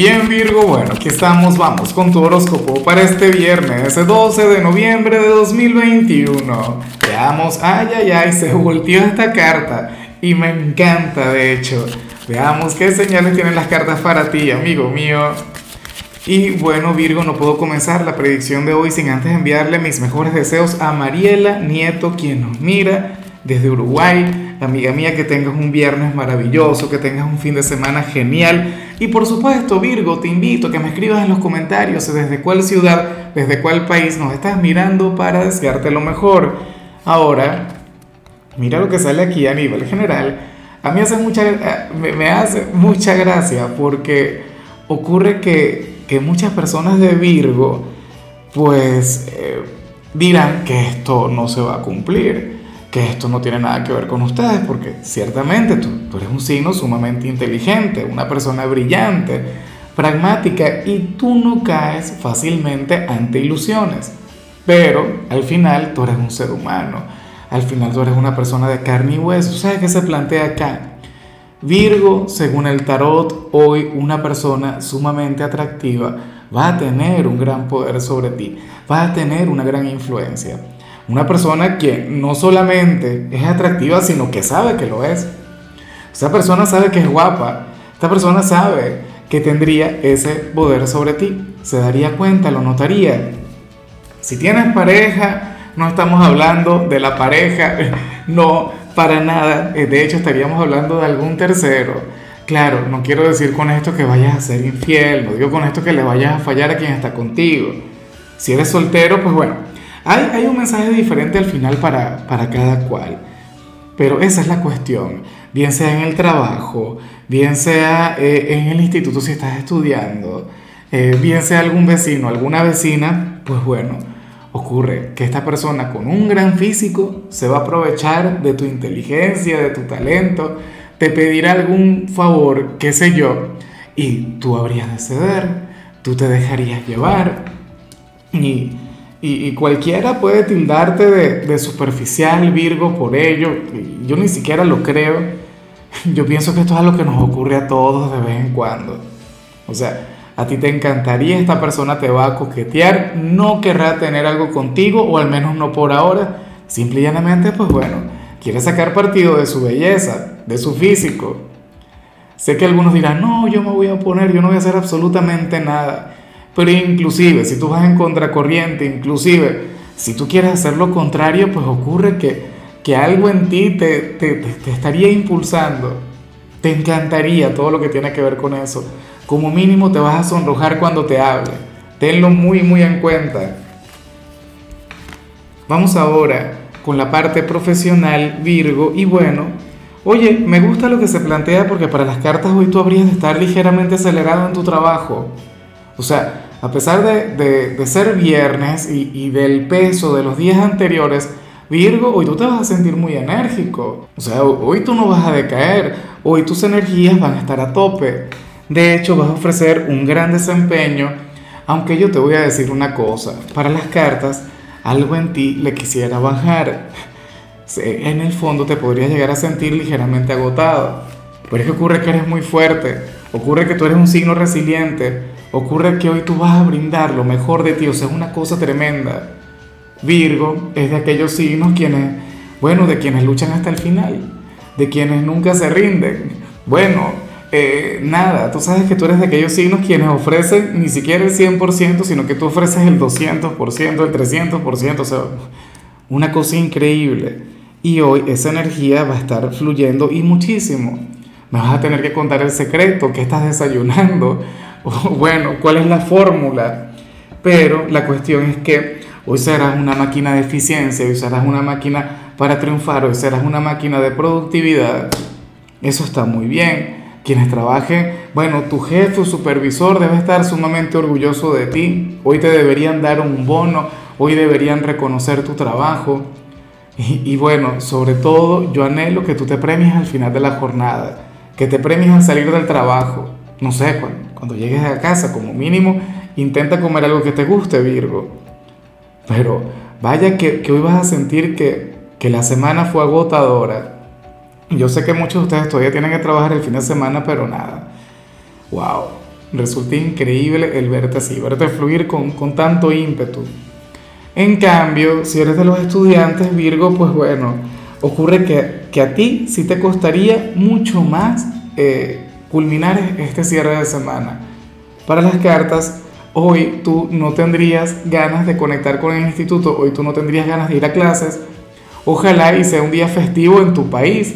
Bien Virgo, bueno, aquí estamos, vamos con tu horóscopo para este viernes 12 de noviembre de 2021. Veamos, ay, ay, ay, se volteó esta carta y me encanta de hecho. Veamos qué señales tienen las cartas para ti, amigo mío. Y bueno, Virgo, no puedo comenzar la predicción de hoy sin antes enviarle mis mejores deseos a Mariela Nieto, quien nos mira desde Uruguay. Amiga mía, que tengas un viernes maravilloso, que tengas un fin de semana genial. Y por supuesto, Virgo, te invito a que me escribas en los comentarios desde cuál ciudad, desde cuál país nos estás mirando para desearte lo mejor. Ahora, mira lo que sale aquí a nivel general. A mí hace mucha, me hace mucha gracia porque ocurre que, que muchas personas de Virgo pues eh, dirán que esto no se va a cumplir que esto no tiene nada que ver con ustedes, porque ciertamente tú, tú, eres un signo sumamente inteligente, una persona brillante, pragmática, y tú no caes fácilmente ante ilusiones. Pero al final tú eres un ser humano, al final tú eres una persona de carne y hueso. ¿Sabes qué se plantea acá? Virgo, según el tarot, hoy una persona sumamente atractiva va a tener un gran poder sobre ti, va a tener una gran influencia. Una persona que no solamente es atractiva, sino que sabe que lo es. Esa persona sabe que es guapa. Esta persona sabe que tendría ese poder sobre ti. Se daría cuenta, lo notaría. Si tienes pareja, no estamos hablando de la pareja, no, para nada. Eh, de hecho, estaríamos hablando de algún tercero. Claro, no quiero decir con esto que vayas a ser infiel, no digo con esto que le vayas a fallar a quien está contigo. Si eres soltero, pues bueno, hay, un mensaje diferente al final para, cada cual, pero esa es la cuestión, bien sea en el trabajo, bien sea eh, en el instituto si estás estudiando, eh, bien sea algún vecino, alguna vecina, pues bueno, ocurre que esta persona con un gran físico se va a aprovechar de tu inteligencia, de tu talento, te pedirá algún favor, qué sé yo, y tú habrías de ceder, tú te dejarías llevar y y, cualquiera puede tildarte de, superficial, Virgo, por ello. Yo ni siquiera lo creo. Yo pienso que esto es algo que nos ocurre a todos de vez en cuando. O sea, a ti te encantaría, esta persona te va a coquetear, no querrá tener algo contigo, o al menos no por ahora. Simple y llanamente, pues bueno, quiere sacar partido de su belleza, de su físico. Sé que algunos dirán, no, yo me voy a oponer, yo no voy a hacer absolutamente nada. Pero inclusive, si tú vas en contracorriente, inclusive, si tú quieres hacer lo contrario, pues ocurre que, que algo en ti te, te, te, estaría impulsando. Te encantaría todo lo que tiene que ver con eso. Como mínimo te vas a sonrojar cuando te hable. Tenlo muy, muy en cuenta. Vamos ahora con la parte profesional, Virgo, y bueno, oye, me gusta lo que se plantea porque para las cartas hoy tú habrías de estar ligeramente acelerado en tu trabajo. O sea, a pesar de, ser viernes y, del peso de los días anteriores, Virgo, hoy tú te vas a sentir muy enérgico. O sea, hoy tú no vas a decaer. Hoy tus energías van a estar a tope. De hecho, vas a ofrecer un gran desempeño. Aunque yo te voy a decir una cosa. Para las cartas, algo en ti le quisiera bajar. En el fondo te podrías llegar a sentir ligeramente agotado. Pero es que ocurre que eres muy fuerte. Ocurre que tú eres un signo resiliente Ocurre que hoy tú vas a brindar lo mejor de ti, o sea, es una cosa tremenda. Virgo es de aquellos signos quienes, bueno, de quienes luchan hasta el final, de quienes nunca se rinden. Bueno, eh, nada, tú sabes que tú eres de aquellos signos quienes ofrecen ni siquiera el 100%, sino que tú ofreces el 200%, el 300%, o sea, una cosa increíble. Y hoy esa energía va a estar fluyendo y muchísimo. Me vas a tener que contar el secreto, que estás desayunando, bueno, cuál es la fórmula. Pero la cuestión es que hoy serás una máquina de eficiencia, hoy serás una máquina para triunfar, hoy serás una máquina de productividad. Eso está muy bien. Quienes trabajen, bueno, tu jefe o supervisor debe estar sumamente orgulloso de ti. Hoy te deberían dar un bono, hoy deberían reconocer tu trabajo. Y, y bueno, sobre todo yo anhelo que tú te premies al final de la jornada, que te premies al salir del trabajo. No sé, cuándo cuando llegues a casa, como mínimo, intenta comer algo que te guste, Virgo. Pero vaya que, hoy vas a sentir que, que la semana fue agotadora. Yo sé que muchos de ustedes todavía tienen que trabajar el fin de semana, pero nada. ¡Wow! resulta increíble el verte así, verte fluir con, con tanto ímpetu. En cambio, si eres de los estudiantes Virgo, pues bueno, ocurre que, que a ti sí te costaría mucho más eh, culminar este cierre de semana. Para las cartas, hoy tú no tendrías ganas de conectar con el instituto, hoy tú no tendrías ganas de ir a clases. Ojalá y sea un día festivo en tu país,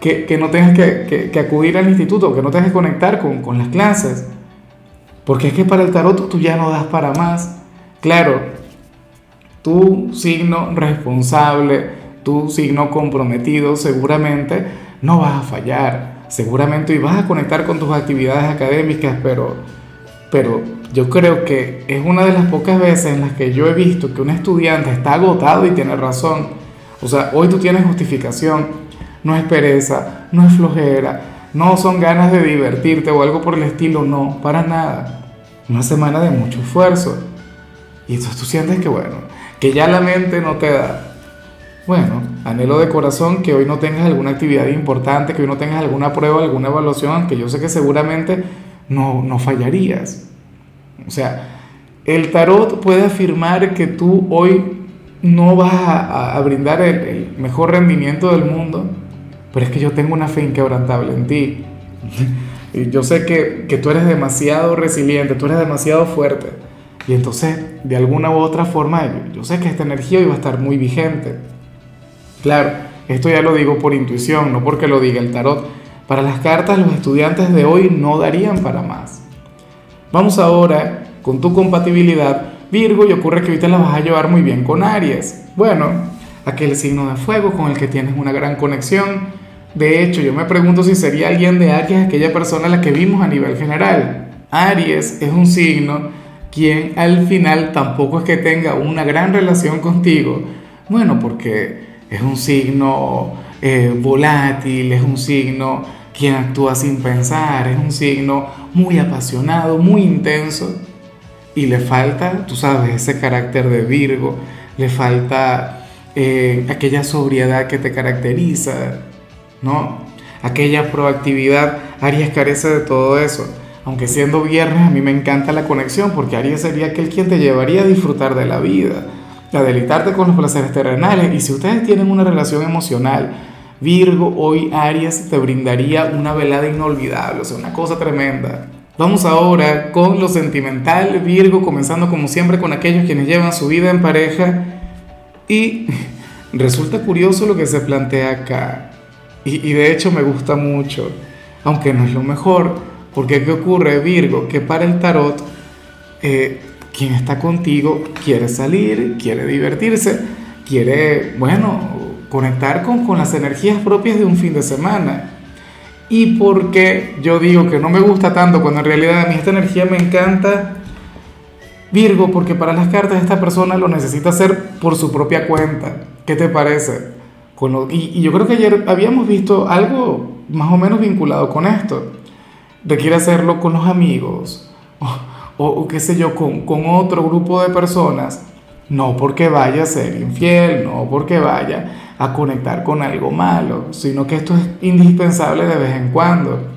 que, que no tengas que, que, que, acudir al instituto, que no tengas que conectar con, con las clases. Porque es que para el tarot tú ya no das para más. Claro, tu signo responsable, tu signo comprometido, seguramente no vas a fallar. Seguramente y vas a conectar con tus actividades académicas, pero, pero yo creo que es una de las pocas veces en las que yo he visto que un estudiante está agotado y tiene razón. O sea, hoy tú tienes justificación, no es pereza, no es flojera, no son ganas de divertirte o algo por el estilo, no, para nada. Una semana de mucho esfuerzo. Y entonces tú sientes que, bueno, que ya la mente no te da. Bueno, anhelo de corazón que hoy no tengas alguna actividad importante, que hoy no tengas alguna prueba, alguna evaluación, que yo sé que seguramente no, no fallarías. O sea, el tarot puede afirmar que tú hoy no vas a, brindar el, mejor rendimiento del mundo, pero es que yo tengo una fe inquebrantable en ti. yo sé que, que tú eres demasiado resiliente, tú eres demasiado fuerte. Y entonces, de alguna u otra forma, yo, yo sé que esta energía hoy va a estar muy vigente. Claro, esto ya lo digo por intuición, no porque lo diga el tarot. Para las cartas, los estudiantes de hoy no darían para más. Vamos ahora con tu compatibilidad, Virgo, y ocurre que ahorita la vas a llevar muy bien con Aries. Bueno, aquel signo de fuego con el que tienes una gran conexión. De hecho, yo me pregunto si sería alguien de Aries aquella persona a la que vimos a nivel general. Aries es un signo quien al final tampoco es que tenga una gran relación contigo. Bueno, porque es un signo eh, volátil, es un signo quien actúa sin pensar, es un signo muy apasionado, muy intenso. Y le falta, tú sabes, ese carácter de Virgo, le falta eh, aquella sobriedad que te caracteriza, ¿no? Aquella proactividad. Aries carece de todo eso. Aunque siendo viernes a mí me encanta la conexión porque Aries sería aquel quien te llevaría a disfrutar de la vida, a deleitarte con los placeres terrenales. Y si ustedes tienen una relación emocional, Virgo, hoy Aries te brindaría una velada inolvidable, o sea, una cosa tremenda. Vamos ahora con lo sentimental, Virgo, comenzando como siempre con aquellos quienes llevan su vida en pareja. Y resulta curioso lo que se plantea acá. Y, de hecho me gusta mucho, aunque no es lo mejor porque ¿qué ocurre, Virgo? Que para el tarot, eh, quien está contigo quiere salir, quiere divertirse, quiere, bueno, conectar con, con las energías propias de un fin de semana. Y porque yo digo que no me gusta tanto cuando en realidad a mí esta energía me encanta, Virgo, porque para las cartas esta persona lo necesita hacer por su propia cuenta. ¿Qué te parece? Con lo, y, y yo creo que ayer habíamos visto algo más o menos vinculado con esto requiere hacerlo con los amigos o, qué sé yo, con, con otro grupo de personas, no porque vaya a ser infiel, no porque vaya a conectar con algo malo, sino que esto es indispensable de vez en cuando.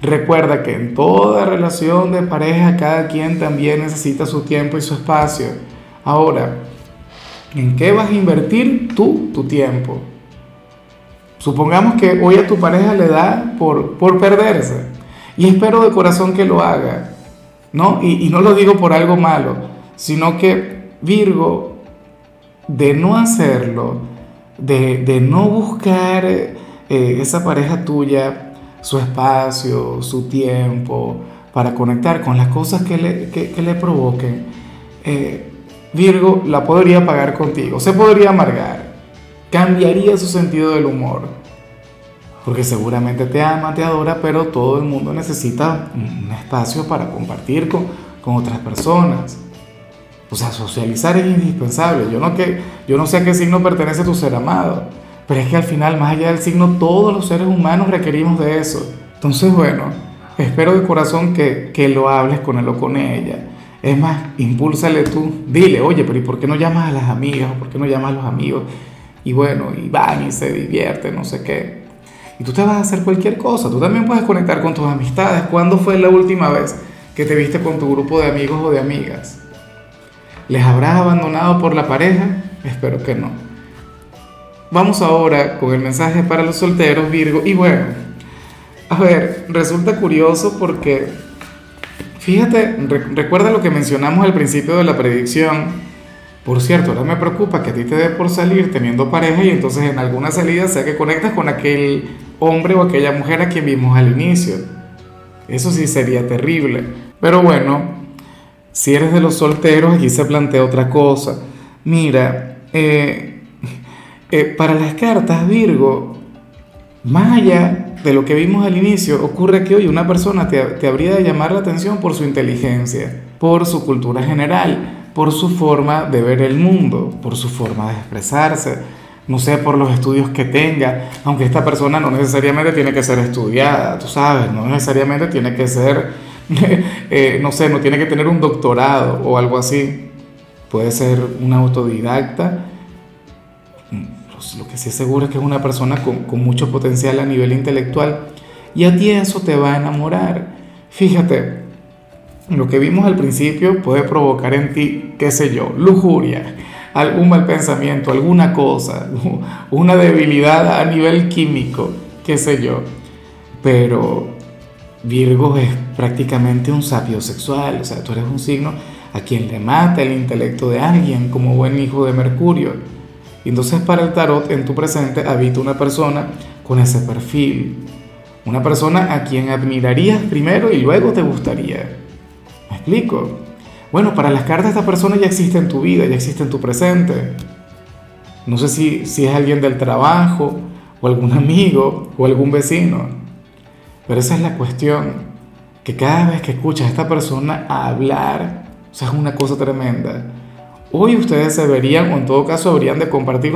Recuerda que en toda relación de pareja cada quien también necesita su tiempo y su espacio. Ahora, ¿en qué vas a invertir tú tu tiempo? Supongamos que hoy a tu pareja le da por, por perderse y espero de corazón que lo haga, ¿no? Y, no lo digo por algo malo, sino que Virgo, de no hacerlo, de, de no buscar eh, esa pareja tuya, su espacio, su tiempo, para conectar con las cosas que le, que le provoquen, eh, Virgo la podría pagar contigo, se podría amargar, cambiaría su sentido del humor porque seguramente te ama, te adora, pero todo el mundo necesita un espacio para compartir con, con otras personas. O sea, socializar es indispensable. Yo no, que, yo no sé a qué signo pertenece tu ser amado, pero es que al final, más allá del signo, todos los seres humanos requerimos de eso. Entonces, bueno, espero de corazón que, que lo hables con él o con ella. Es más, impúlsale tú, dile, oye, pero ¿y por qué no llamas a las amigas? ¿O por qué no llamas a los amigos? Y bueno, y van y se divierten, no sé qué. Y tú te vas a hacer cualquier cosa. Tú también puedes conectar con tus amistades. ¿Cuándo fue la última vez que te viste con tu grupo de amigos o de amigas. ¿Les habrás abandonado por la pareja? Espero que no. Vamos ahora con el mensaje para los solteros, Virgo. Y bueno, a ver, resulta curioso porque, fíjate, recuerda lo que mencionamos al principio de la predicción. Por cierto, ahora me preocupa que a ti te dé por salir teniendo pareja y entonces en alguna salida sea que conectas con aquel hombre o aquella mujer a quien vimos al inicio. Eso sí sería terrible. Pero bueno, si eres de los solteros, aquí se plantea otra cosa. Mira, eh, eh, para las cartas, Virgo, más allá de lo que vimos al inicio, ocurre que hoy una persona te, te habría de llamar la atención por su inteligencia, por su cultura general, por su forma de ver el mundo, por su forma de expresarse, no sé, por los estudios que tenga, aunque esta persona no necesariamente tiene que ser estudiada, tú sabes, no necesariamente tiene que ser, eh, no sé, no tiene que tener un doctorado o algo así, puede ser una autodidacta. Lo que sí es seguro es que es una persona con, con mucho potencial a nivel intelectual. Y a ti eso te va a enamorar. Fíjate, lo que vimos al principio puede provocar en ti, qué sé yo, lujuria, algún mal pensamiento, alguna cosa, una debilidad a nivel químico, qué sé yo. Pero Virgo es prácticamente un sapio sexual, o sea, tú eres un signo a quien le mata el intelecto de alguien como buen hijo de Mercurio. Y entonces para el tarot en tu presente habita una persona con ese perfil. Una persona a quien admirarías primero y luego te gustaría. ¿Me explico? Bueno, para las cartas esta persona ya existe en tu vida, ya existe en tu presente. No sé si, si es alguien del trabajo, o algún amigo, o algún vecino. Pero esa es la cuestión, que cada vez que escuchas a esta persona hablar, o sea, es una cosa tremenda. Hoy ustedes se verían, o en todo caso habrían de compartir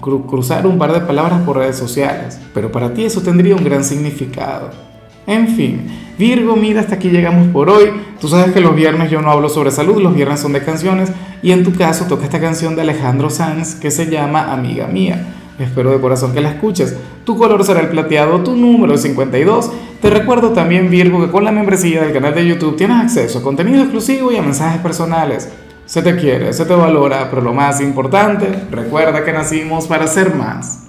cruzar un par de palabras por redes sociales, pero para ti eso tendría un gran significado. En fin, Virgo, mira, hasta aquí llegamos por hoy. Tú sabes que los viernes yo no hablo sobre salud, los viernes son de canciones, y en tu caso toca esta canción de Alejandro Sanz que se llama Amiga Mía. Espero de corazón que la escuches. Tu color será el plateado, tu número es 52. Te recuerdo también, Virgo, que con la membresía del canal de YouTube tienes acceso a contenido exclusivo y a mensajes personales. Se te quiere, se te valora, pero lo más importante, recuerda que nacimos para ser más.